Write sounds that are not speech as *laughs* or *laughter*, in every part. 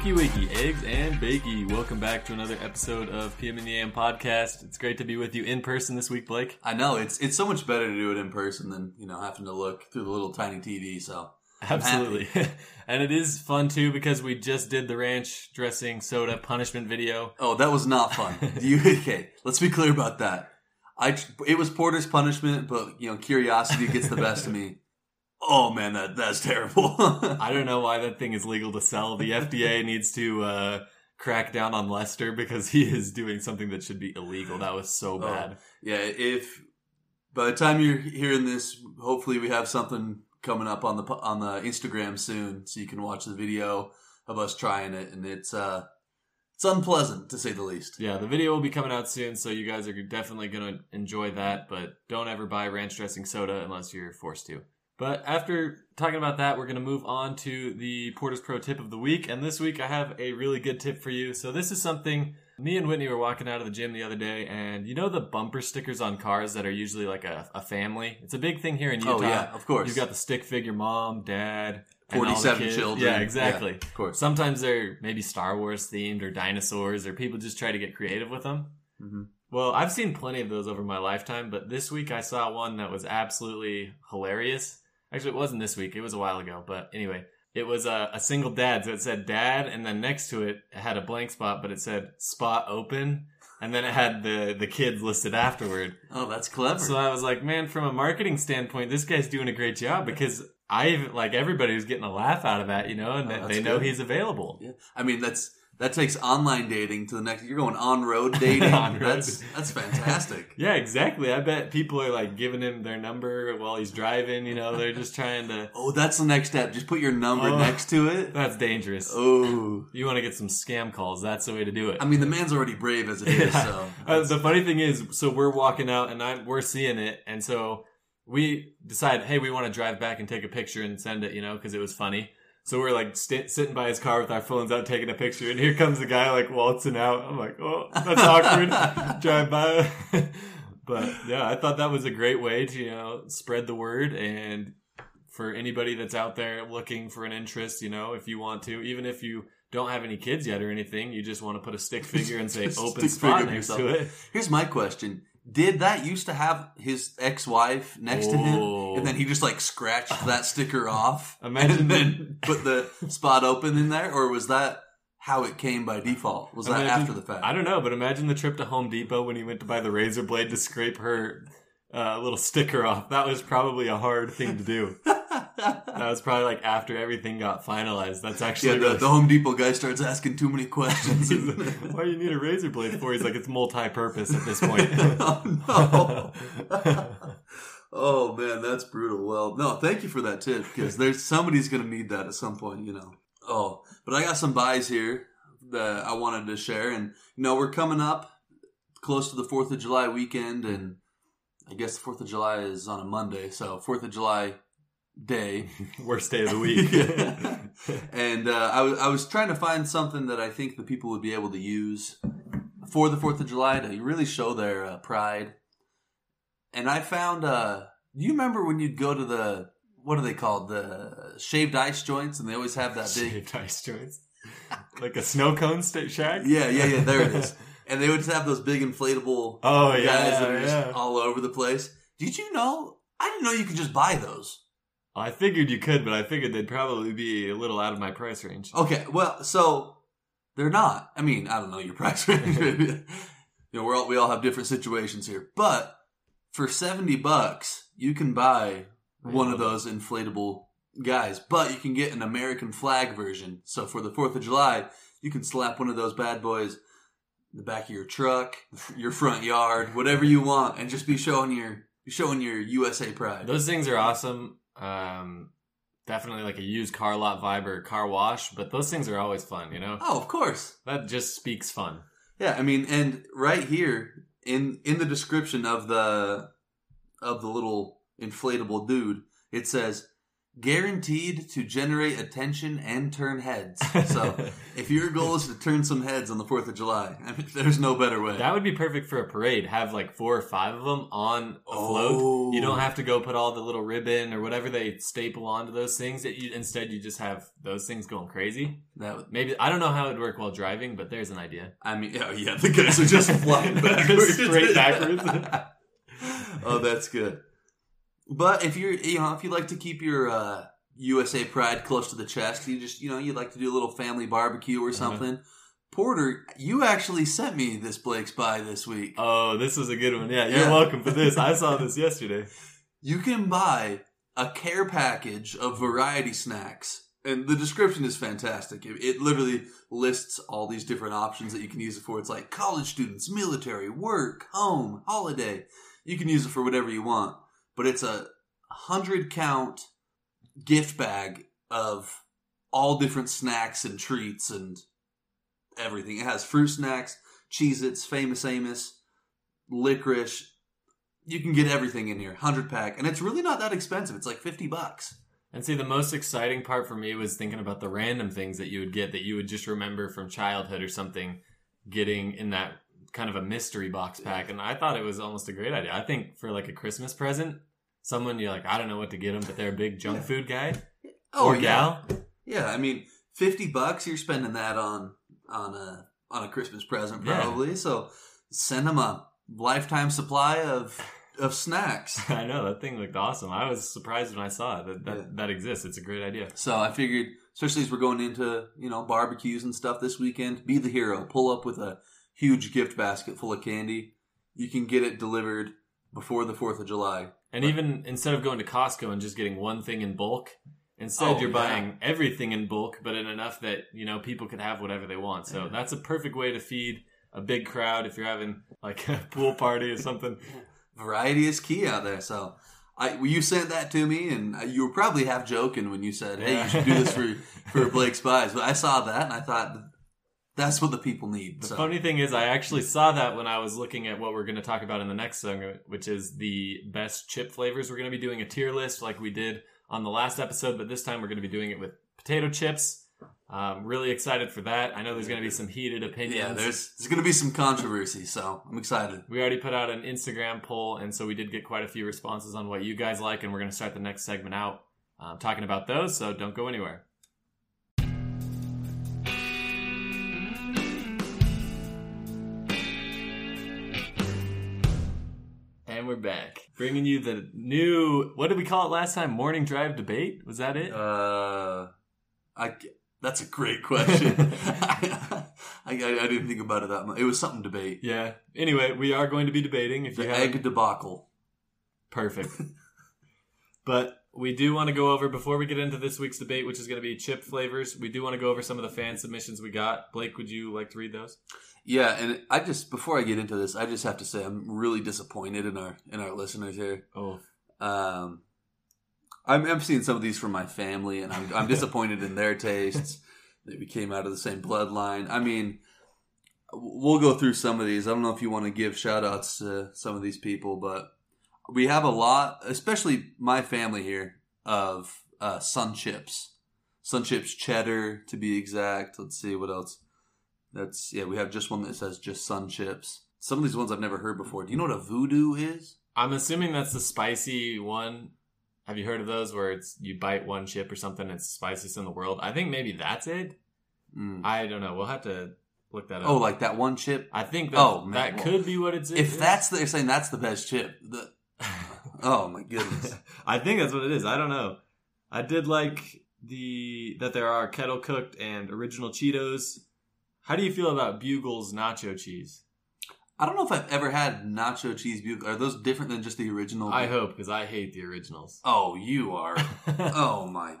Wakey wakey, eggs and bakey. Welcome back to another episode of PM and the AM podcast. It's great to be with you in person this week, Blake. I know it's it's so much better to do it in person than you know having to look through the little tiny TV. So Absolutely. *laughs* and it is fun too because we just did the ranch dressing soda punishment video. oh, that was not fun. *laughs* You okay? Let's be clear about that. I it was Porter's punishment, but you know curiosity gets the best of me. *laughs* Oh man, that that's terrible. *laughs* I don't know why that thing is legal to sell. The FDA *laughs* needs to uh, crack down on Lester because he is doing something that should be illegal. That was so bad. yeah, if by the time you're hearing this, hopefully we have something coming up on the on the Instagram soon, so you can watch the video of us trying it, and it's uh it's unpleasant to say the least. Yeah, the video will be coming out soon, so you guys are definitely going to enjoy that. But don't ever buy ranch dressing soda unless you're forced to. But after talking about that, we're going to move on to the Porter's Pro tip of the week. And this week I have a really good tip for you. So this is something me and Whitney were walking out of the gym the other day, and you know the bumper stickers on cars that are usually like a, a family? It's a big thing here in Utah. Oh yeah, of course. You've got the stick figure mom, dad, and all the 47 kids. children. Yeah, exactly. Yeah, of course. Sometimes they're maybe Star Wars themed or dinosaurs, or people just try to get creative with them. Mhm. Well, I've seen plenty of those over my lifetime, but this week I saw one that was absolutely hilarious. Actually, it wasn't this week; it was a while ago. But anyway, it was a, a single dad, so it said "dad," and then next to it, it had a blank spot, but it said "spot open," and then it had the the kids listed afterward. Oh, that's clever. So I was like, man, from a marketing standpoint, this guy's doing a great job because I like everybody was getting a laugh out of that, you know, and Oh, they- know good. he's available. yeah. I mean, that's that takes online dating to the next. You're going on road *laughs* dating. On-road. That's that's fantastic. *laughs* Yeah, exactly. I bet people are like giving him their number while he's driving. You know, they're just trying to. *laughs* Oh, that's the next step. Just put your number Oh. next to it. That's dangerous. Oh, You want to get some scam calls? That's the way to do it. I mean, the man's already brave as it is. So Uh, the funny thing is, so we're walking out and I we're seeing it, and so we decide, hey, we want to drive back and take a picture and send it, you know, because it was funny. So we're like st- sitting by his car with our phones out, taking a picture, and here comes the guy like waltzing out. I'm like, oh, that's awkward. *laughs* Drive by, *laughs* but yeah, I thought that was a great way to you know spread the word and for anybody that's out there looking for an interest, you know, if you want to, even if you don't have any kids yet or anything, you just want to put a stick figure and say *laughs* open spot next yourself. to it. here's my question: Did that used to have his ex-wife next to him, and then he just like scratched *laughs* that sticker off, *laughs* Imagine and then put the spot open in there, or was that how it came by default? Was that after the fact? I don't know, but imagine the trip to Home Depot when he went to buy the razor blade to scrape her uh, little sticker off. That was probably a hard thing to do. *laughs* That was probably like after everything got finalized. That's Yeah, actually the, really the Home Depot guy starts asking too many questions. *laughs* Like, Why do you need a razor blade for? He's like, it's multi-purpose at this point. *laughs* oh, no. *laughs* oh man, that's brutal. Well, no, thank you for that tip because there's somebody's gonna need that at some point, you know. Oh, but I got some buys here that I wanted to share, and you know we're coming up close to the Fourth of July weekend, and I guess the Fourth of July is on a Monday, so Fourth of July day. *laughs* Worst day of the week. *laughs* And uh, I was I was trying to find something that I think the people would be able to use for the Fourth of July to really show their uh, pride. And I found. Uh, do you remember when you'd go to the what are they called the shaved ice joints, and they always have that big. Shaved ice joints. Like a snow cone sta- shack? Yeah, yeah, yeah. There it is. *laughs* And they would just have those big inflatable Oh, guys yeah, that are just yeah. all over the place. Did you know? I didn't know you could just buy those. I figured you could, but I figured they'd probably be a little out of my price range. Okay, well, so they're not. I mean, I don't know your *laughs* price range. you know, we're all, we all have different situations here, but for seventy bucks, you can buy one of those inflatable guys. But you can get an American flag version. So for the Fourth of July, you can slap one of those bad boys in the back of your truck, *laughs* your front yard, whatever you want, and just be showing your showing your USA pride. Those things are awesome. Um, definitely like a used car lot vibe or car wash, but those things are always fun, you know? Oh, of course. That just speaks fun. Yeah, I mean, and right here in in the description of the of the little inflatable dude, it says guaranteed to generate attention and turn heads. So *laughs* if your goal is to turn some heads on the 4th of July, I *laughs* mean, there's no better way. That would be perfect for a parade. Have like four or five of them on a float. Oh. You don't oh. have to go put all the little ribbon or whatever they staple onto those things. That you instead you just have those things going crazy. that would, Maybe I don't know how it would work while driving, but there's an idea. I mean, yeah, yeah, the guys are just *laughs* flying backwards. Straight backwards. oh, that's good. But if you're, you know, if you like to keep your uh, USA pride close to the chest, you just, you know, you'd like to do a little family barbecue or Uh-huh. something. Porter, you actually sent me this Blake's Buy this week. Oh, this was a good one. Yeah, you're Yeah. welcome for this. I saw *laughs* this yesterday. You can buy a care package of variety snacks. And the description is fantastic. It, it literally lists all these different options that you can use it for. It's like college students, military, work, home, holiday. You can use it for whatever you want. But it's a hundred count gift bag of all different snacks and treats and everything. It has fruit snacks, Cheez Its, Famous Amos, licorice, you can get everything in here, hundred pack, and it's really not that expensive. It's like fifty bucks. And see, the most exciting part for me was thinking about the random things that you would get that you would just remember from childhood or something, getting in that kind of a mystery box pack. And I thought it was almost a great idea. I think for like a Christmas present, someone you're like, I don't know what to get them, but they're a big junk Yeah. food guy Oh or yeah, gal. yeah. I mean, fifty bucks. You're spending that on on a on a Christmas present Yeah. probably. So send them a lifetime supply of of snacks. *laughs* I know that thing looked awesome. I was surprised when I saw it that that, Yeah. that exists. It's a great idea. So I figured, especially as we're going into you know barbecues and stuff this weekend, be the hero. Pull up with a huge gift basket full of candy. You can get it delivered before the Fourth of July. And even instead of going to Costco and just getting one thing in bulk, instead Oh, you're yeah. buying everything in bulk, but in enough that you know people could have whatever they want. So Yeah. that's a perfect way to feed a big crowd if you're having like *laughs* a pool party or something. variety is key out there. So I you sent that to me, and uh, you were probably half joking when you said, "Hey, Yeah. you should do this for for *laughs* Blake's Buys." But I saw that, and I thought that's what the people need. The So funny thing is, I actually saw that when I was looking at what we're going to talk about in the next song, which is the best chip flavors. We're going to be doing a tier list like we did on the last episode, but this time we're going to be doing it with potato chips. Um, really excited for that. I know there's going to be some heated opinions. yeah, there's there's going to be some controversy, so I'm excited. We already put out an Instagram poll, and so we did get quite a few responses on what you guys like, and we're going to start the next segment out um, talking about those. So don't go anywhere. We're back, bringing you the new. What did we call it last time? Morning drive debate. Was that it? Uh, I that's a great question. *laughs* I, I, I didn't think about it that much. It was something debate. yeah. Anyway, we are going to be debating. If The you haven't- egg debacle. Perfect. *laughs* but we do want to go over before we get into this week's debate, which is going to be chip flavors. We do want to go over some of the fan submissions we got. Blake, would you like to read those? Yeah, and I just before I get into this, I just have to say I'm really disappointed in our in our listeners here. Oh, Um, I'm, I'm seeing some of these from my family, and I'm, I'm disappointed in their tastes. *laughs* That we came out of the same bloodline. I mean, we'll go through some of these. I don't know if you want to give shout outs to some of these people, but we have a lot, especially my family here, of uh, Sun Chips. Sun Chips cheddar, to be exact. Let's see what else. That's, yeah, we have just one that says just Sun Chips. Some of these ones I've never heard before. Do you know what a voodoo is? I'm assuming that's the spicy one. Have you heard of those where it's you bite one chip or something, it's spiciest in the world? I think maybe that's it. Mm. I don't know. We'll have to look that up. Oh, like that one chip? I think that, Oh, man, that well, could be what it's. If that's they're saying that's the best chip, the, oh my goodness. *laughs* I think that's what it is. I don't know. I did like the that there are kettle cooked and original Cheetos. How do you feel about Bugles nacho cheese? I don't know if I've ever had nacho cheese bugle. Are those different than just the original? I hope because I hate the originals. Oh, you are. *laughs* oh my.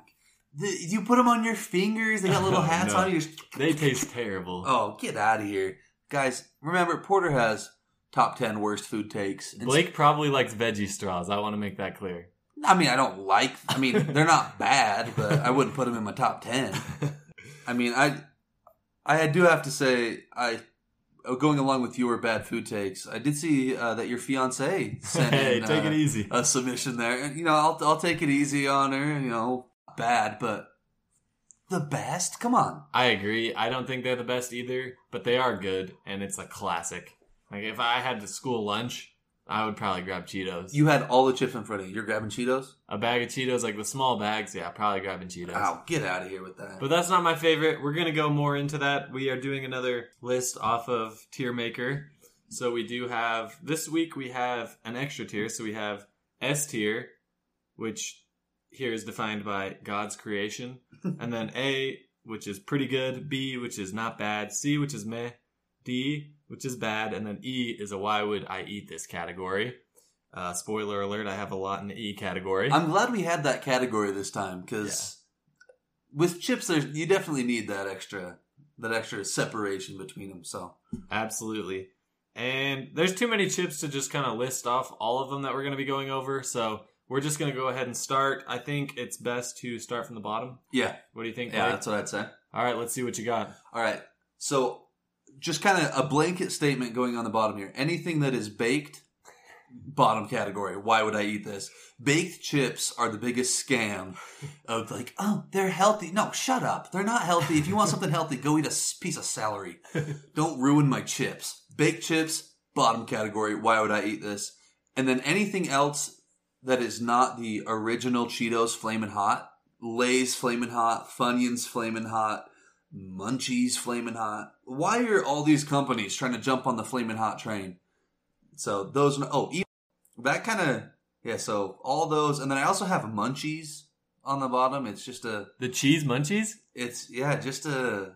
The, you put them on your fingers. They got little *laughs* hats no. on. You just, they taste terrible. oh, get out of here, guys! Remember, Porter has top ten worst food takes. And Blake probably likes veggie straws. I want to make that clear. I mean, I don't like. I mean, they're not bad, but I wouldn't put them in my top ten. *laughs* I mean, I I do have to say I uh, going along with your bad food takes, I did see uh, that your fiance sent hey, in, take uh, it easy. a submission there. And, you know, I'll I'll take it easy on her. You know, bad, but the best. Come on. I agree. I don't think they're the best either, but they are good, and it's a classic. Like if I had the school lunch, I would probably grab Cheetos. You had all the chips in front of you. You're grabbing Cheetos. a bag of Cheetos, like the small bags, yeah, probably grabbing Cheetos. Ow, get out of here with that. But that's not my favorite. We're gonna go more into that. We are doing another list off of Tier Maker. So we do have this week we have an extra tier. So we have S tier, which here is defined by God's creation, *laughs* and then A, which is pretty good, B, which is not bad, C, which is meh, D, which is bad, and then E is a why would I eat this category. Uh, spoiler alert: I have a lot in the E category. I'm glad we had that category this time because with chips, there's you definitely need that extra that extra separation between them. So Absolutely. And there's too many chips to just kind of list off all of them that we're going to be going over. So we're just going to go ahead and start. I think it's best to start from the bottom. yeah, What do you think? yeah, Blake? that's what I'd say. All right, let's see what you got. All right, so just kind of a blanket statement going on the bottom here. Anything that is baked, bottom category. Why would I eat this? Baked chips are the biggest scam of like, oh, they're healthy. No, shut up. They're not healthy. If you want something healthy, go eat a piece of celery. *laughs* Don't ruin my chips. Baked chips, bottom category. Why would I eat this? And then anything else that is not the original Cheetos Flamin' Hot, Lay's Flamin' Hot, Funyuns Flamin' Hot, Munchies Flamin' Hot. Why are all these companies trying to jump on the Flamin' Hot train? So those, oh, that kind of, yeah, so all those. And then I also have Munchies on the bottom. It's just a, The cheese munchies? it's, yeah, just a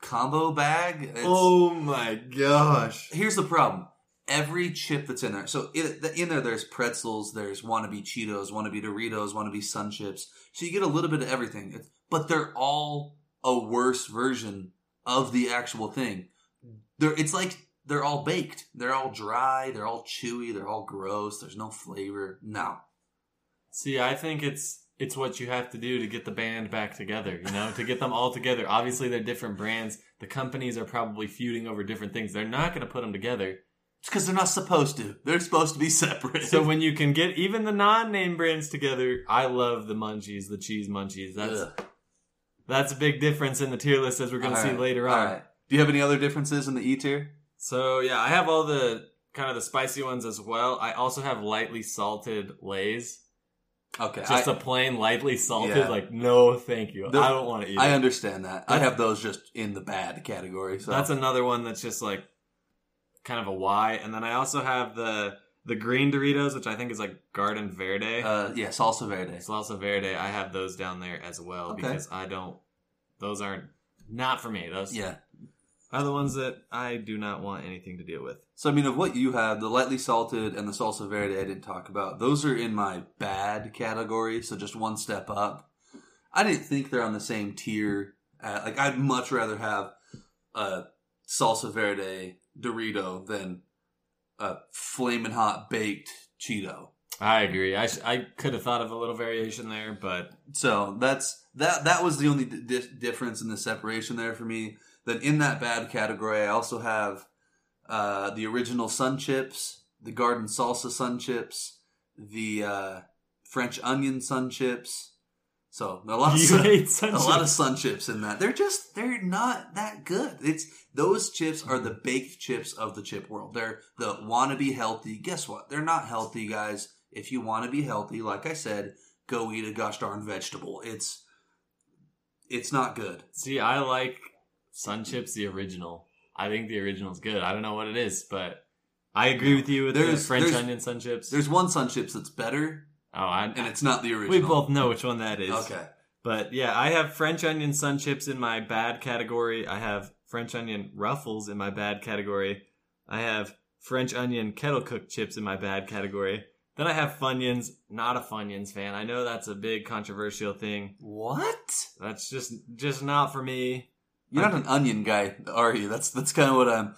combo bag. It's, Oh my gosh. here's the problem. Every chip that's in there, so in, in there, there's pretzels, there's wannabe Cheetos, wannabe Doritos, wannabe Sun Chips. So you get a little bit of everything, It's- but they're all a worse version of the actual thing. They're, it's like they're all baked. They're all dry. They're all chewy. They're all gross. There's no flavor. No. See, I think it's it's what you have to do to get the band back together, you know, to get them all together. Obviously, they're different brands. The companies are probably feuding over different things. They're not going to put them together. It's because they're not supposed to. They're supposed to be separate. So when you can get even the non-name brands together, I love the munchies, the cheese munchies. That's Ugh. That's a big difference in the tier list as we're going to see right, later on. right. Do you have any other differences in the E tier? So yeah, I have all the kind of the spicy ones as well. I also have lightly salted lays. Okay. Just I- a plain lightly salted, Yeah. like no, thank you. The- I don't want to eat. I it. understand that. I That's- have those just in the bad category. So That's another one that's just like kind of a why. And then I also have the the green Doritos, which I think is like Garden Verde. uh, yeah, salsa verde. Salsa Verde. I have those down there as well Okay. because I don't. Those aren't not for me. Those Yeah. are the ones that I do not want anything to deal with. So I mean, of what you have, the lightly salted and the salsa verde, I didn't talk about. Those are in my bad category. So just one step up. I didn't think they're on the same tier. Uh, like I'd much rather have a salsa verde Dorito than a flaming hot baked Cheeto. I agree. I I could have thought of a little variation there, but So that's that. That was the only di- di- difference in the separation there for me. Then in that bad category, I also have uh, the original Sun Chips, the Garden Salsa Sun Chips, the uh, French Onion Sun Chips. So a lot of sun, a lot of Sun Chips in that. They're just they're not that good. It's those chips are the baked chips of the chip world. They're the wannabe healthy. Guess what? They're not healthy, guys. If you want to be healthy, like I said, go eat a gosh darn vegetable. It's it's not good. See, I like Sun Chips, the original. I think the original's good. I don't know what it is, but I agree with you with the There's- French onion Sun Chips. There's one Sun Chips that's better, oh, I, and it's not the original. we both know which one that is. okay. But yeah, I have French onion sun chips in my bad category. I have French onion ruffles in my bad category. I have French onion kettle cooked chips in my bad category. Then I have Funyuns. Not a Funyuns fan. I know that's a big controversial thing. What? That's just just not for me. You're not an onion guy, are you? That's that's kind of what I'm.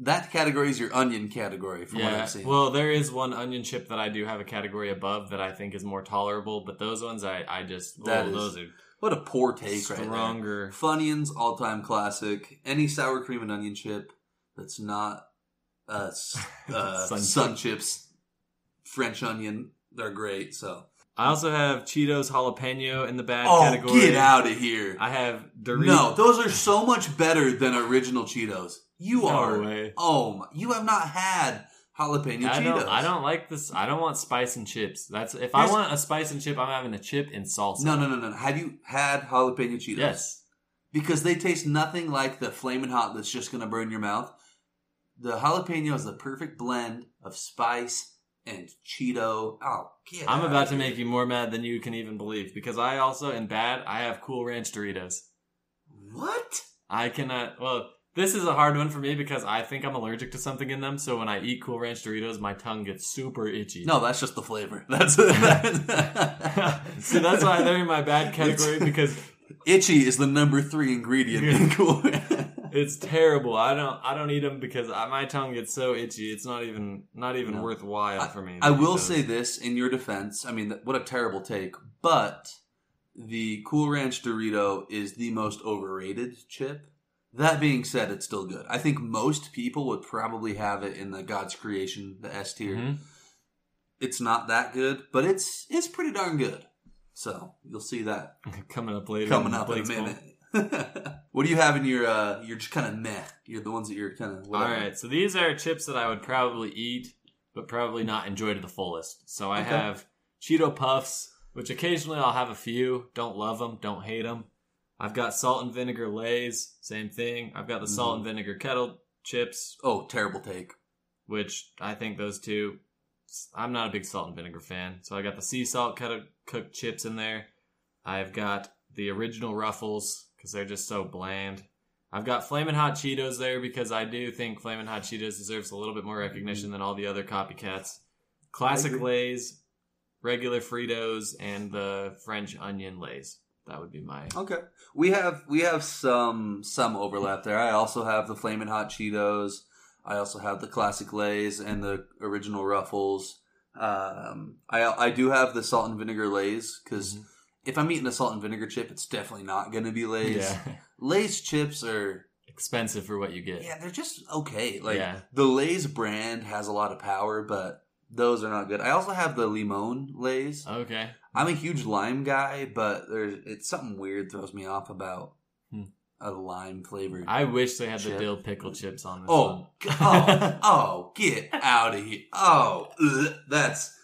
That category is your onion category, from what Yeah. I've seen. Well, there is one onion chip that I do have a category above that I think is more tolerable, but those ones I I just That oh, is those are what a poor take right there. stronger. Funyuns, all time classic. Any sour cream and onion chip, that's not uh, s- *laughs* uh, Sun sun, chips, French onion. They're great. So I also have Cheetos jalapeno in the bad oh, category. get out of here! I have Doritos. no, those are so much better than original Cheetos. You No are. way. Oh, my, you have not had jalapeno I Cheetos. don't. I don't like this. I don't want spice and chips. That's if I want a spice and chip, I'm having a chip and salsa. No, no, no, no. Have you had jalapeno Cheetos? Yes. because they taste nothing like the flaming hot that's just going to burn your mouth. The jalapeno is the perfect blend of spice and Cheeto. Oh, get I'm out about to make you more mad than you can even believe because I also in bad I have Cool Ranch Doritos. What? I cannot. Well, this is a hard one for me because I think I'm allergic to something in them. So when I eat Cool Ranch Doritos, my tongue gets super itchy. No, that's just the flavor. *laughs* That's *laughs* See, that's why they're in my bad category because itchy is the number three ingredient in *laughs* Cool. it's terrible. I don't. I don't eat them because I, my tongue gets so itchy. It's not even not even No. worthwhile for me. I will those. say this in your defense. I mean, what a terrible take. But the Cool Ranch Dorito is the most overrated chip. That being said, it's still good. I think most people would probably have it in the God's Creation, the S tier. Mhm. It's not that good, but it's it's pretty darn good. So you'll see that *laughs* coming up later. coming up in a minute. *laughs* what do you have in your? uh You're just kind of meh. You're the ones that you're kind of. All right, so these are chips that I would probably eat, but probably not enjoy to the fullest. So I Okay. have Cheeto Puffs, which occasionally I'll have a few. Don't love them, don't hate them. I've got salt and vinegar Lay's, same thing. I've got the salt and mm-hmm. vinegar kettle chips, Oh, terrible take. which I think those two. I'm not a big salt and vinegar fan, so I got the sea salt kettle cooked chips in there. I've got the original Ruffles because they're just so bland. I've got Flamin' Hot Cheetos there because I do think Flamin' Hot Cheetos deserves a little bit more recognition mm-hmm. than all the other copycats. Classic. Lay's, regular Fritos, and the French onion Lay's. That would be my. Okay. We have we have some some overlap there. I also have the flaming hot Cheetos. I also have the classic Lay's and the original Ruffles. Um, I I do have the salt and vinegar Lay's because Mhm. if I'm eating a salt and vinegar chip, it's definitely not going to be Lay's. Yeah, *laughs* Lay's chips are expensive for what you get. yeah, they're just okay. Like Yeah. the Lay's brand has a lot of power, but those are not good. I also have the limon Lay's. Okay. I'm a huge lime guy, but there's it's something weird throws me off about Hmm. a lime flavored. I wish they had the dill pickle chips on this oh, one. oh, *laughs* oh, get out of here! Oh, ugh, that's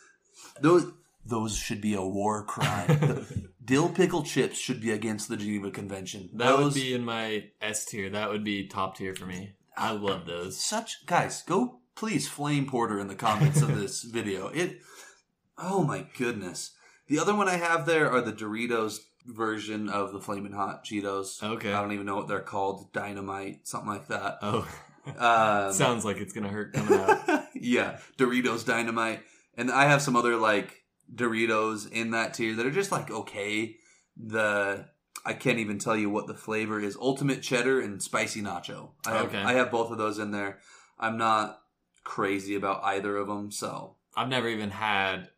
those. Those should be a war crime. *laughs* Dill pickle chips should be against the Geneva Convention. That would be in my S tier. That would be top tier for me. I love those. such guys. Go please flame Porter in the comments of this *laughs* video. It. Oh my goodness. The other one I have there are the Doritos version of the Flamin' Hot Cheetos. Okay. I don't even know what they're called. Dynamite, something like that. Oh, *laughs* Um, sounds like it's gonna hurt coming out. *laughs* yeah, Doritos Dynamite, and I have some other like Doritos in that tier that are just like okay. The I can't even tell you what the flavor is. Ultimate cheddar and spicy nacho. I have, Okay. I have both of those in there. I'm not crazy about either of them, so I've never even had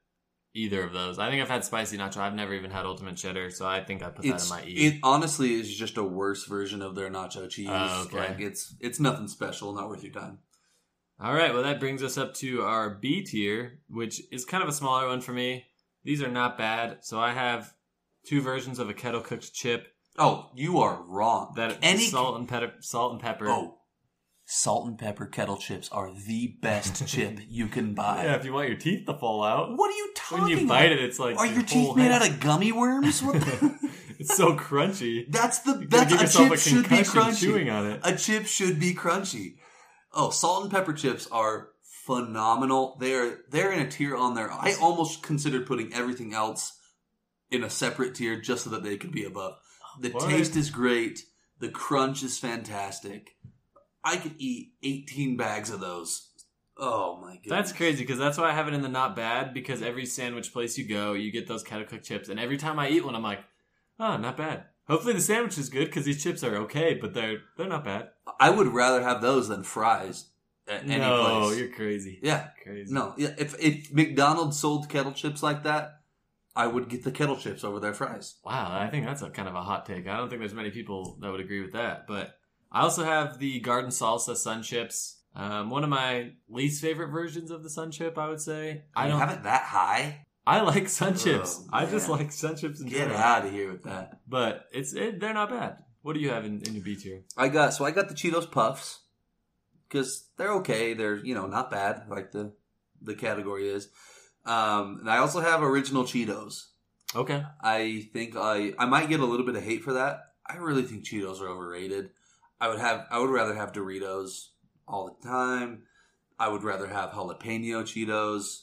either of those. I think I've had spicy nacho. I've never even had ultimate cheddar, so I think I put that in my E. it honestly is just a worse version of their nacho cheese. Oh, okay. Like it's it's nothing special, not worth your time. All right, well that brings us up to our B tier, which is kind of a smaller one for me. These are not bad. So I have two versions of a kettle cooked chip Oh, you are wrong. that any salt and pepper, salt and pepper. Oh, salt and pepper kettle chips are the best *laughs* chip you can buy. yeah, if you want your teeth to fall out. What are you talking When you about? bite it, it's like Are your whole teeth made head- out of gummy worms? *laughs* What the? *laughs* it's so crunchy. that's the that's a chip a should be crunchy. chewing on it. A chip should be crunchy. Oh, salt and pepper chips are phenomenal. They're they're in a tier on their. I almost considered putting everything else in a separate tier just so that they could be above. The What? taste is great. The crunch is fantastic. I could eat 18 bags of those. Oh my goodness. That's crazy because that's why I have it in the not bad because every sandwich place you go, you get those kettle cooked chips, and every time I eat one, I'm like, oh, not bad. Hopefully the sandwich is good because these chips are okay, but they're they're not bad. I would rather have those than fries at any no, place. you're crazy. Yeah. Crazy. No, yeah. If if McDonald's sold kettle chips like that, I would get the kettle chips over their fries. Wow, I think that's a kind of a hot take. I don't think there's many people that would agree with that, but I also have the Garden Salsa Sun Chips. Um, one of my least favorite versions of the Sun Chip, I would say. I You don't. have it that high. I like Sun Chips. Oh, I just like Sun Chips in Get out of here with that. But it's it, they're not bad. What do you have in, in your B tier? I got so I got the Cheetos Puffs because they're okay. They're you know not bad like the the category is. Um, and I also have original Cheetos. Okay. I think I I might get a little bit of hate for that. I really think Cheetos are overrated. I would have I would rather have Doritos all the time. I would rather have jalapeno Cheetos.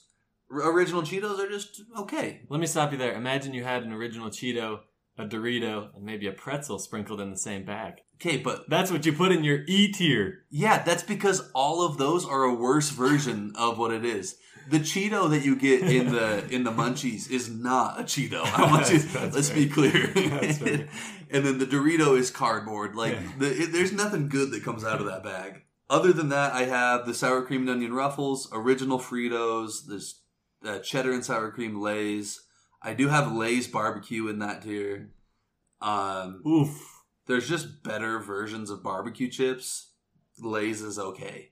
R- original Cheetos are just okay. Let me stop you there. Imagine you had an original Cheeto, a Dorito, and maybe a pretzel sprinkled in the same bag. Okay, but That's what you put in your E tier. yeah, that's because all of those are a worse version of what it is. The Cheeto that you get in the in the Munchies is not a Cheeto. I want you. Let's be clear. *laughs* *laughs* And then the Dorito is cardboard. Like Yeah. the, it, there's nothing good that comes out of that bag. Other than that, I have the sour cream and onion ruffles, original Fritos, this uh, cheddar and sour cream Lay's. I do have Lay's barbecue in that tier. Um, Oof. there's just better versions of barbecue chips. Lay's is okay.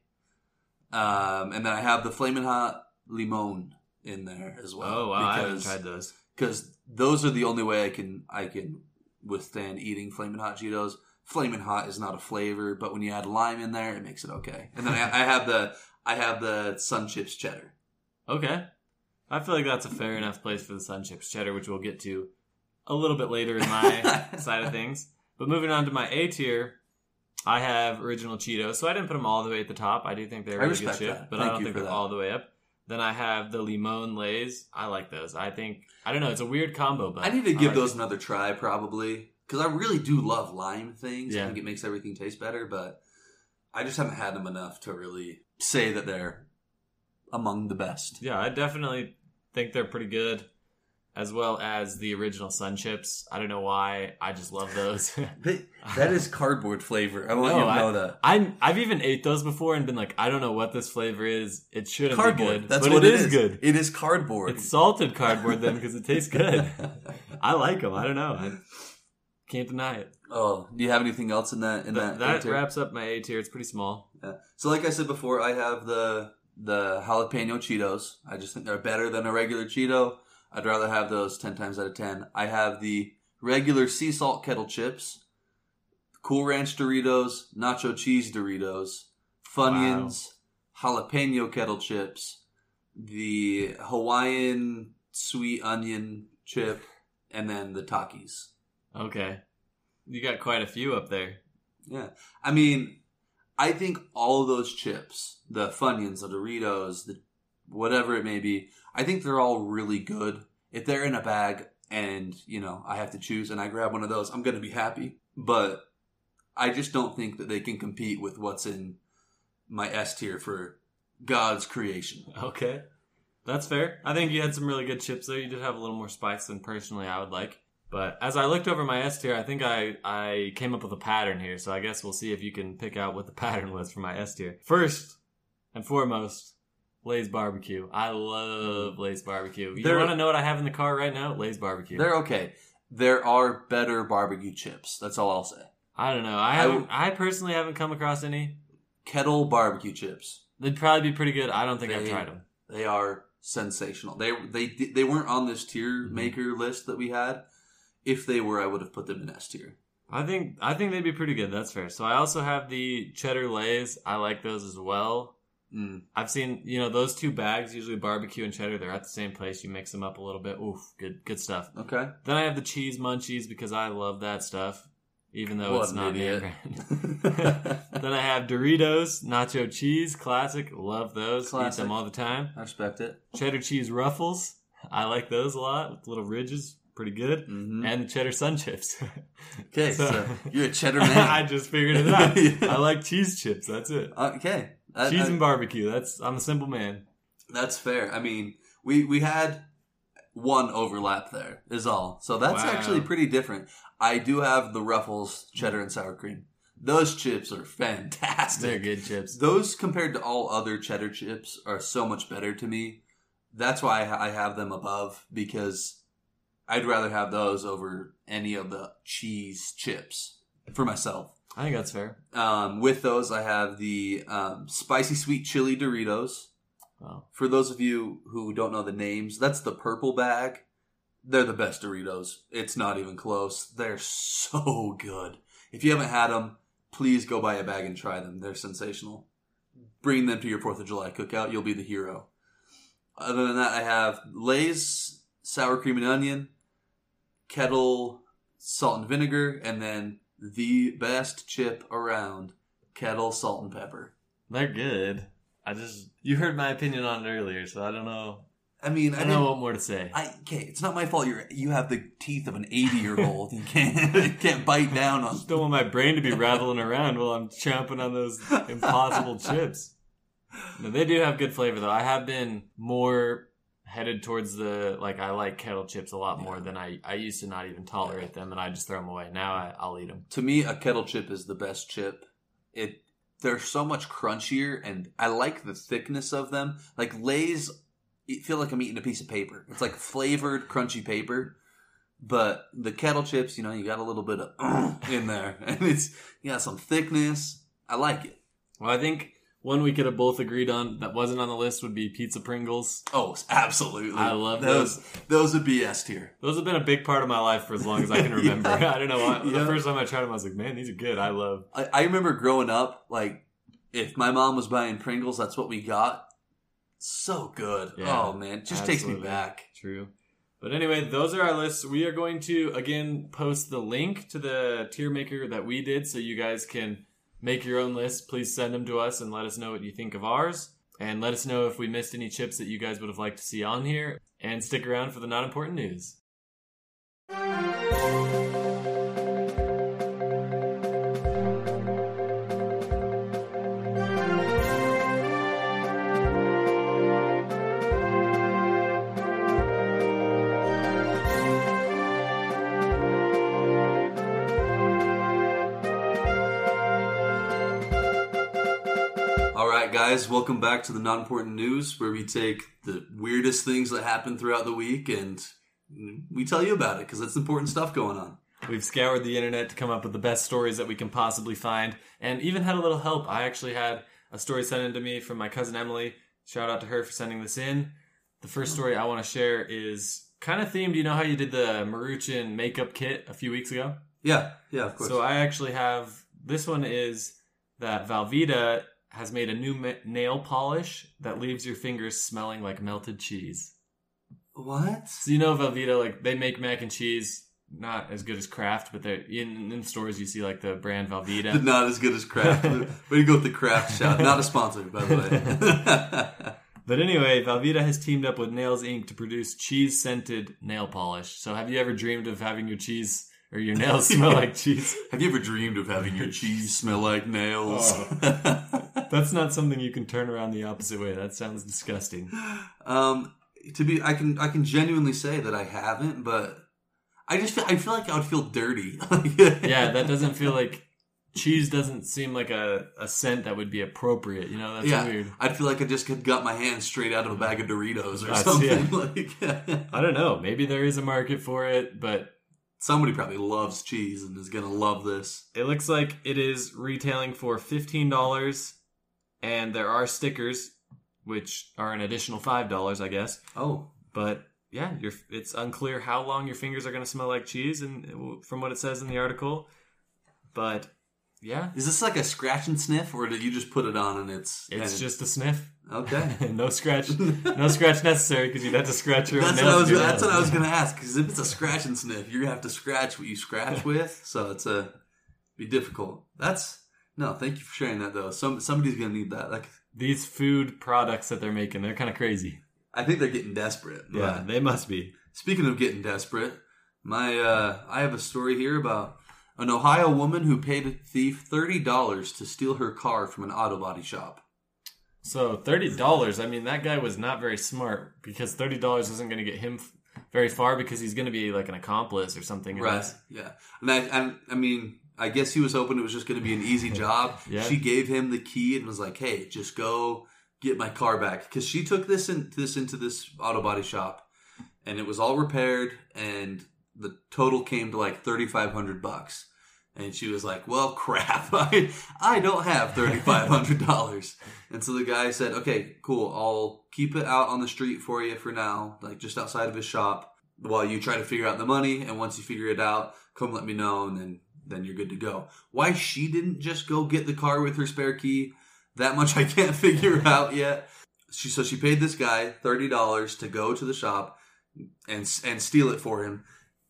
Um, and then I have the flaming hot limon in there as well. Oh wow, I haven't because- tried those. because those are the only way I can I can withstand eating flaming hot Cheetos. Flaming hot is not a flavor, but when you add lime in there, it makes it okay. And then I, I have the I have the Sun Chips cheddar. Okay. I feel like that's a fair enough place for the Sun Chips Cheddar, which we'll get to a little bit later in my *laughs* side of things. But moving on to my A tier, I have original Cheetos. So I didn't put them all the way at the top. I do think they're really good that. but Thank I don't think they're that. all the way up. Then I have the Limon Lays. I like those. I think I don't know. It's a weird combo, but I need to give like those it. another try probably because I really do love lime things. Yeah. I think it makes everything taste better, but I just haven't had them enough to really say that they're among the best. Yeah, I definitely think they're pretty good, as well as the original Sun Chips. I don't know why. I just love those. *laughs* that is cardboard flavor. I want No, you to I- know that. I I've even ate those before and been like, I don't know what this flavor is. It shouldn't be good, That's but what it is, is. good. It is cardboard. It's salted cardboard then because it *laughs* tastes good. I like them. I don't know. I can't deny it. oh, do you have anything else in that in That, that? that A tier? wraps up my A tier. It's pretty small. Yeah. So, like I said before, I have the the jalapeno Cheetos. I just think they're better than a regular Cheeto. I'd rather have those ten times out of ten. I have the regular sea salt kettle chips, Cool Ranch Doritos, Nacho Cheese Doritos, Funyuns, jalapeno kettle chips, the Hawaiian sweet onion chip, and then the Takis. Okay, you got quite a few up there. Yeah. I mean, I think all of those chips, the Funyuns, the Doritos, the whatever it may be, I think they're all really good. If they're in a bag and, you know, I have to choose and I grab one of those, I'm going to be happy. But I just don't think that they can compete with what's in my S tier for God's creation. Okay, that's fair. I think you had some really good chips there. You did have a little more spice than personally I would like. But as I looked over my S tier, I think I, I came up with a pattern here. So I guess we'll see if you can pick out what the *laughs* pattern was for my S tier. First and foremost, Lay's barbecue. I love Lay's barbecue. You They're- want to know what I have in the car right now? Lay's barbecue. They're okay. There are better barbecue chips. That's all I'll say. I don't know. I haven't. I, personally haven't come across any. Kettle barbecue chips. They'd probably be pretty good. I don't think I've They- tried them. They are sensational. They they they weren't on this tier Mhm. maker list that we had. If they were, I would have put them in S tier. I think I think they'd be pretty good. That's fair. So I also have the cheddar lays. I like those as well. Mm. I've seen you know those two bags usually barbecue and cheddar. They're at the same place. You mix them up a little bit. Oof, good good stuff. Okay. Then I have the cheese munchies because I love that stuff, even though What it's not name brand. *laughs* *laughs* then I have Doritos nacho cheese classic. Love those. Eat them all the time. I respect it. Cheddar cheese ruffles. I like those a lot with little ridges. Pretty good. hmm And the cheddar sun chips. Okay, *laughs* So- so, you're a cheddar man. I just figured it out. Yeah. I like cheese chips. That's it. okay, That- cheese that- and barbecue. That's I'm a simple man. that's fair. I mean, we we had one overlap there is all. So that's Wow. actually pretty different. I do have the Ruffles cheddar and sour cream. Those chips are fantastic. They're good chips. Those compared to all other cheddar chips are so much better to me. That's why I have them above because I'd rather have those over any of the cheese chips for myself. I think that's fair. Um, with those, I have the um, spicy sweet chili Doritos. Wow. For those of you who don't know the names, that's the purple bag. They're the best Doritos. It's not even close. They're so good. If you haven't had them, please go buy a bag and try them. They're sensational. Bring them to your 4th of July cookout. You'll be the hero. Other than that, I have Lay's sour cream and onion, kettle salt and vinegar, and then the best chip around, kettle salt and pepper. They're good. I just you heard my opinion on it earlier, so I don't know. I mean, I I don't know what more to say. I okay, it's not my fault. You're you have the teeth of an eighty year old. You can't *laughs* you can't bite down I on. just don't want my brain to be rattling around while I'm chomping on those impossible *laughs* chips. No, they do have good flavor though. I have been more headed towards the like I like kettle chips a lot more than I I used to not even tolerate them and I just throw them away. Now I, I'll eat them. To me, a kettle chip is the best chip. It they're so much crunchier, and I like the thickness of them. Like Lay's, it feel like I'm eating a piece of paper. It's like flavored, crunchy paper. But the kettle chips, you know, you got a little bit of *clears throat* in there, and it's you got some thickness. I like it. Well, I think one we could have both agreed on that wasn't on the list would be pizza Pringles. Oh, absolutely. I love those. Those would be S tier. Those have been a big part of my life for as long as I can *laughs* remember. Yeah. *laughs* I don't know why. Yeah. The first time I tried them, I was like, man, these are good. I love. I, I remember growing up, like if my mom was buying Pringles, that's what we got. So good. Yeah, oh man, just takes me back. True. But anyway, those are our lists. We are going to again post the link to the tier maker that we did so you guys can make your own list. Please send them to us and let us know what you think of ours. And let us know if we missed any chips that you guys would have liked to see on here. And stick around for the not important news. Guys, welcome back to the non important news, where we take the weirdest things that happen throughout the week and we tell you about it because it's important stuff going on. We've scoured the internet to come up with the best stories that we can possibly find, and even had a little help. I actually had a story sent in to me from my cousin Emily. Shout out to her for sending this in. The first story I want to share is kind of themed. You know how you did the Maruchan makeup kit a few weeks ago? Yeah, yeah, of course. So I actually have this one is that Velveeta has made a new ma- nail polish that leaves your fingers smelling like melted cheese. what? So you know Velveeta, like they make mac and cheese, not as good as Kraft, but they're in, in stores you see like the brand Velveeta. *laughs* Not as good as Kraft. *laughs* Way to go with the Kraft shout. Not a sponsor, by the way. *laughs* But anyway, Velveeta has teamed up with Nails Inc. to produce cheese scented nail polish. So have you ever dreamed of having your cheese or your nails *laughs* smell like cheese? Have you ever dreamed of having your cheese smell like nails? *laughs* That's not something you can turn around the opposite way. That sounds disgusting. um, to be, I can, I can genuinely say that I haven't, but I just, feel, I feel like I would feel dirty. *laughs* Yeah, that doesn't feel like cheese doesn't seem like a, a scent that would be appropriate. You know, that's yeah. weird. I'd feel like I just had got my hands straight out of a bag of Doritos or That's- something. yeah. Like, I don't know. Maybe there is a market for it, but somebody probably loves cheese and is gonna love this. It looks like it is retailing for fifteen dollars, and there are stickers, which are an additional five dollars, I guess. Oh, But yeah, you're, it's unclear how long your fingers are to smell like cheese, and from what it says in the article. But yeah, is this like a scratch and sniff, or did you just put it on and it's? it's and- just a sniff. okay. *laughs* no scratch, *laughs* no scratch necessary because you'd have to scratch your That's what I was. That's what I was gonna ask. Because if it's a scratch and sniff, you're gonna have to scratch what you scratch *laughs* with. So it's a be difficult. That's no. Thank you for sharing that though. Some somebody's gonna need that. Like These food products that they're making, they're kind of crazy. I think they're getting desperate. Yeah, they must be. Speaking of getting desperate, my uh, I have a story here about an Ohio woman who paid a thief thirty dollars to steal her car from an auto body shop. So thirty dollars. I mean, that guy was not very smart because thirty dollars isn't going to get him f- very far because he's going to be like an accomplice or something. in Right. Yeah. And I, I, I mean, I guess he was hoping it was just going to be an easy *laughs* job. Yeah. She gave him the key and was like, "Hey, just go get my car back." Because she took this in, this into this auto body shop, and it was all repaired, and the total came to like thirty five hundred bucks. And she was like, "Well, *laughs* crap, I I don't have thirty five hundred dollars." And so the guy said, "Okay, cool. I'll keep it out on the street for you for now, like just outside of his shop, while you try to figure out the money. And once you figure it out, come let me know, and then then you're good to go." Why she didn't just go get the car with her spare key? That much I can't *laughs* figure out yet. She so she paid this guy thirty dollars to go to the shop and and steal it for him.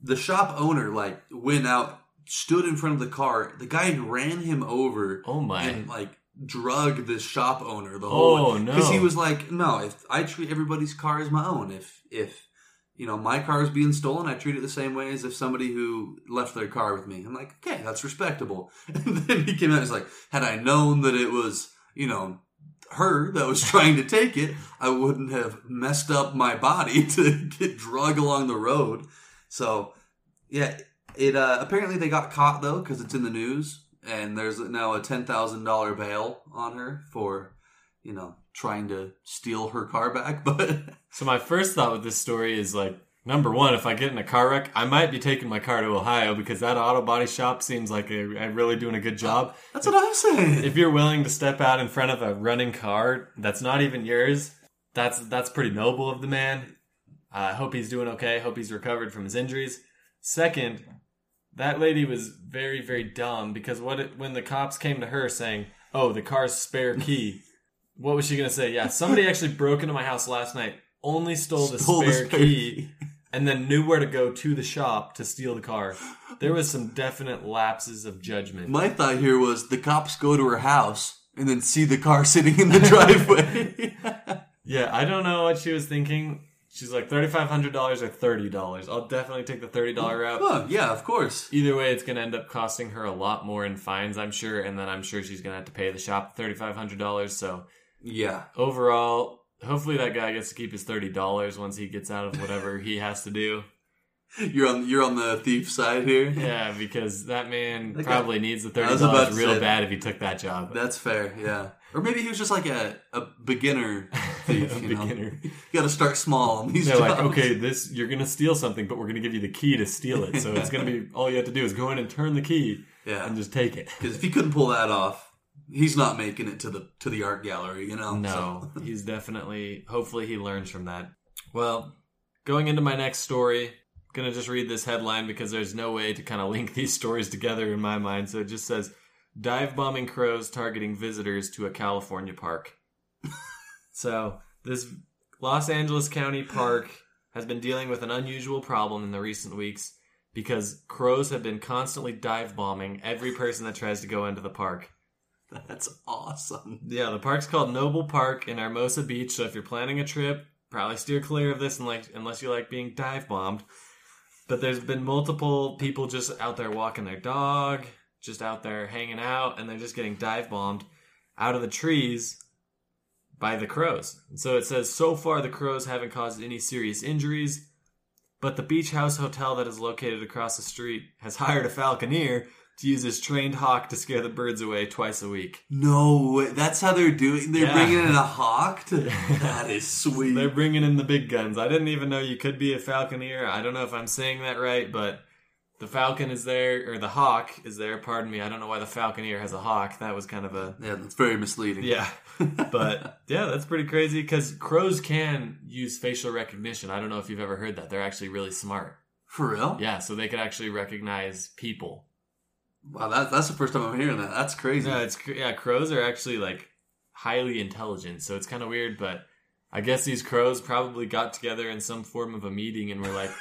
The shop owner like went out, stood in front of the car. The guy ran him over Oh my. and like drug the shop owner the Oh, whole way no. because he was like, no, if I treat everybody's car as my own, if if you know my car is being stolen, I treat it the same way as if somebody who left their car with me. I'm like, okay, that's respectable. *laughs* And then he came out, and was like, had I known that it was you know her that was *laughs* trying to take it, I wouldn't have messed up my body *laughs* to get drug along the road. So, yeah, it uh, apparently they got caught though because it's in the news, and there's now a ten thousand dollar bail on her for you know trying to steal her car back. *laughs* But So my first thought with this story is like number one, if I get in a car wreck, I might be taking my car to Ohio because that auto body shop seems like a, a really doing a good job. that's what I'm saying. If you're willing to step out in front of a running car that's not even yours, that's that's pretty noble of the man. I hope he's doing okay. Hope he's recovered from his injuries. Second, that lady was very very dumb because what it, when the cops came to her saying, "Oh, the car's spare *laughs* key," what was she gonna say? Yeah, somebody actually broke into my house last night, only stole the Stole the spare spare key, and then knew where to go to the shop to steal the car. There was some definite lapses of judgment. My thought here was the cops go to her house and then see the car *laughs* sitting in the driveway. *laughs* Yeah, I don't know what she was thinking. She's like thirty five hundred dollars or thirty dollars. I'll definitely take the thirty dollar oh, route. oh, yeah, of course. Either way, it's gonna end up costing her a lot more in fines, I'm sure, and then I'm sure she's gonna have to pay the shop thirty five hundred dollars. So Yeah. overall, hopefully that guy gets to keep his thirty dollars once he gets out of whatever he has to do. *laughs* You're on you're on the thief side here. *laughs* Yeah, because that man That guy- probably needs the thirty dollars real bad if he took that job. That's fair, yeah. Or maybe he was just like a, a beginner *laughs* thief. A *laughs* you know? beginner. You got to start small on these They're jobs. like, okay, this you're gonna steal something, but we're gonna give you the key to steal it. So it's gonna be *laughs* all you have to do is go in and turn the key yeah. and just take it. Because if he couldn't pull that off, he's not making it to the to the art gallery. You know. No, So- he's *laughs* definitely. Hopefully, he learns from that. Well, going into my next story, I'm gonna just read this headline because there's no way to kind of link these stories together in my mind. So it just says, "Dive bombing crows targeting visitors to a California park." So this Los Angeles County park has been dealing with an unusual problem in the recent weeks because crows have been constantly dive bombing every person that tries to go into the park. *laughs* That's awesome. Yeah, the park's called Noble Park in Hermosa Beach. So if you're planning a trip, probably steer clear of this, like unless you like being dive bombed. But there's been multiple people just out there walking their dog, just out there hanging out, and they're just getting dive bombed out of the trees by the crows. And so it says so far the crows haven't caused any serious injuries, but the Beach House Hotel that is located across the street has *laughs* hired a falconer to use his trained hawk to scare the birds away twice a week. No, that's how they're doing. They're Yeah. bringing in a hawk. To, *laughs* that is sweet. They're bringing in the big guns. I didn't even know you could be a falconer. I don't know if I'm saying that right, but the falcon is there, or the hawk is there. Pardon me. I don't know why the falconer has a hawk. That was kind of a yeah, that's very misleading. yeah, *laughs* but yeah, that's pretty crazy because crows can use facial recognition. I don't know if you've ever heard that. They're actually really smart. for real. Yeah, so they could actually recognize people. Wow, that, that's the first time I'm hearing that. That's crazy. Yeah, it's yeah. Crows are actually like highly intelligent, so it's kind of weird. But I guess these crows probably got together in some form of a meeting and were like,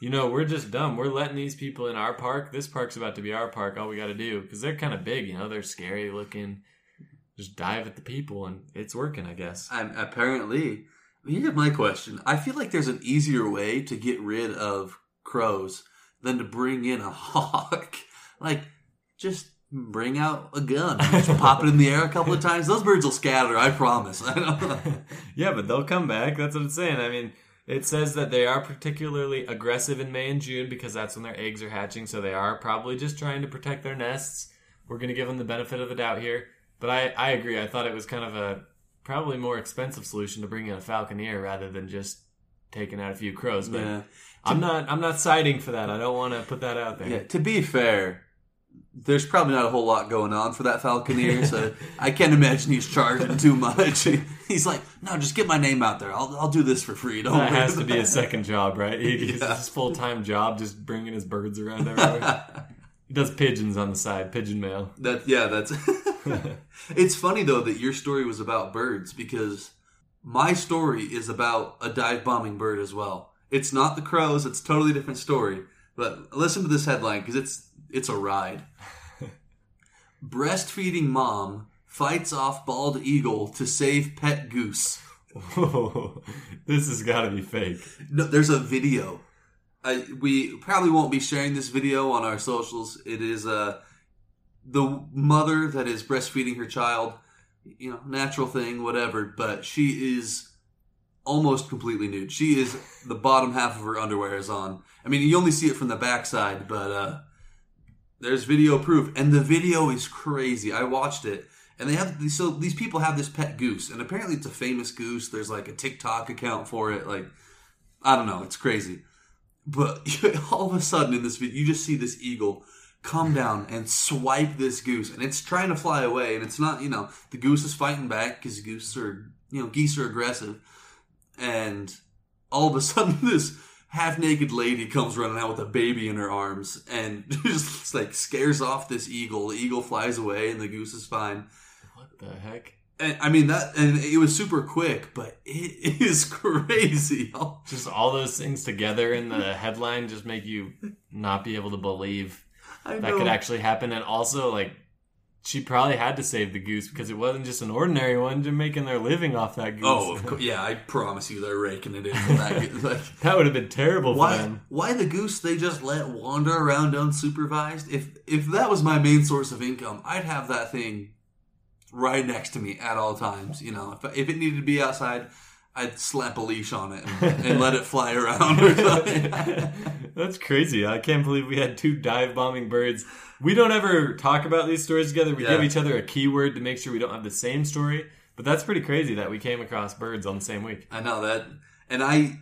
you know, we're just dumb. We're letting these people in our park. This park's about to be our park. All we got to do because they're kind of big. You know, they're scary looking. Just dive at the people, and it's working. I guess. And apparently, here's my question. I feel like there's an easier way to get rid of crows than to bring in a *laughs* hawk. like, just bring out a gun, just pop it in the air a couple of times. Those birds will scatter. I promise. *laughs* I *laughs* yeah, but they'll come back. That's what I'm saying. I mean, it says that they are particularly aggressive in May and June because that's when their eggs are hatching. So they are probably just trying to protect their nests. We're going to give them the benefit of the doubt here. But I, I agree. I thought it was kind of a probably more expensive solution to bring in a falconer rather than just taking out a few crows. But yeah. I'm not I'm not siding for that. I don't want to put that out there. yeah. To be fair, there's probably not a whole lot going on for that Falconer, so *laughs* I can't imagine he's charging too much. *laughs* He's like, no, just get my name out there. I'll, I'll do this for free. Don't That has to be a second job, right? He, he's Yeah. his full time job, just bringing his birds around everywhere. *laughs* he does pigeons on the side, pigeon mail. That yeah, that's. it's funny though that your story was about birds because my story is about a dive bombing bird as well. It's not the crows; it's a totally different story. But listen to this headline because it's it's a ride. *laughs* Breastfeeding mom fights off bald eagle to save pet goose. *laughs* this has got to be fake. No, there's a video. I, we probably won't be sharing this video on our socials. It is uh, the mother that is breastfeeding her child. You know, natural thing, whatever. But she is almost completely nude. She is the bottom half of her underwear is on. I mean, you only see it from the backside, but uh, there's video proof, and the video is crazy. I watched it, and they have so these people have this pet goose, and apparently it's a famous goose. There's like a TikTok account for it. Like, I don't know, it's crazy. But *laughs* all of a sudden in this video, you just see this eagle come down and swipe this goose, and it's trying to fly away, and it's not, you know, the goose is fighting back because gooses are, you know, geese are aggressive, and all of a *laughs* sudden this half naked lady comes running out with a baby in her arms and *laughs* just like scares off this eagle. The eagle flies away, and the goose is fine. What the heck? And I mean that, and it was super quick, but it *laughs* is crazy. Just all those things together in the headline just make you not be able to believe that could actually happen. And also, like, she probably had to save the goose because it wasn't just an ordinary one. They're making their living off that goose. Oh, of course. yeah, I promise you, they're raking it in. For that. *laughs* like, that would have been terrible for why? them. Why the goose? They just let wander around unsupervised. If if that was my main source of income, I'd have that thing right next to me at all times. You know, if if it needed to be outside, I'd slap a leash on it and, *laughs* and let it fly around or something. *laughs* That's crazy. I can't believe we had two dive bombing birds. We don't ever talk about these stories together. We Yeah. give each other a keyword to make sure we don't have the same story. But that's pretty crazy that we came across birds on the same week. I know that, and I.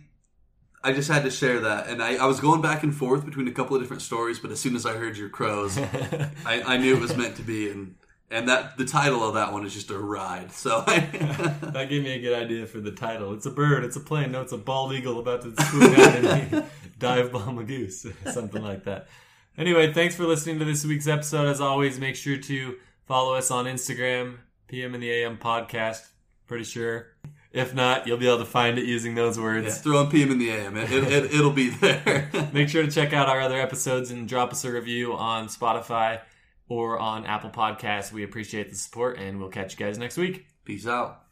I just had to share that, and I, I was going back and forth between a couple of different stories, but as soon as I heard your crows, *laughs* I, I knew it was meant to be, and and that the title of that one is just a ride. So *laughs* that gave me a good idea for the title. It's a bird. It's a plane. No, it's a bald eagle about to swoop down and *laughs* dive bomb a goose. *laughs* Something like that. Anyway, thanks for listening to this week's episode. As always, make sure to follow us on Instagram, PM in the AM podcast. Pretty sure. If not, you'll be able to find it using those words. throw in PM in the AM. It, it, it, it'll be there. Make sure to check out our other episodes and drop us a review on Spotify or on Apple Podcasts. We appreciate the support, and we'll catch you guys next week. Peace out.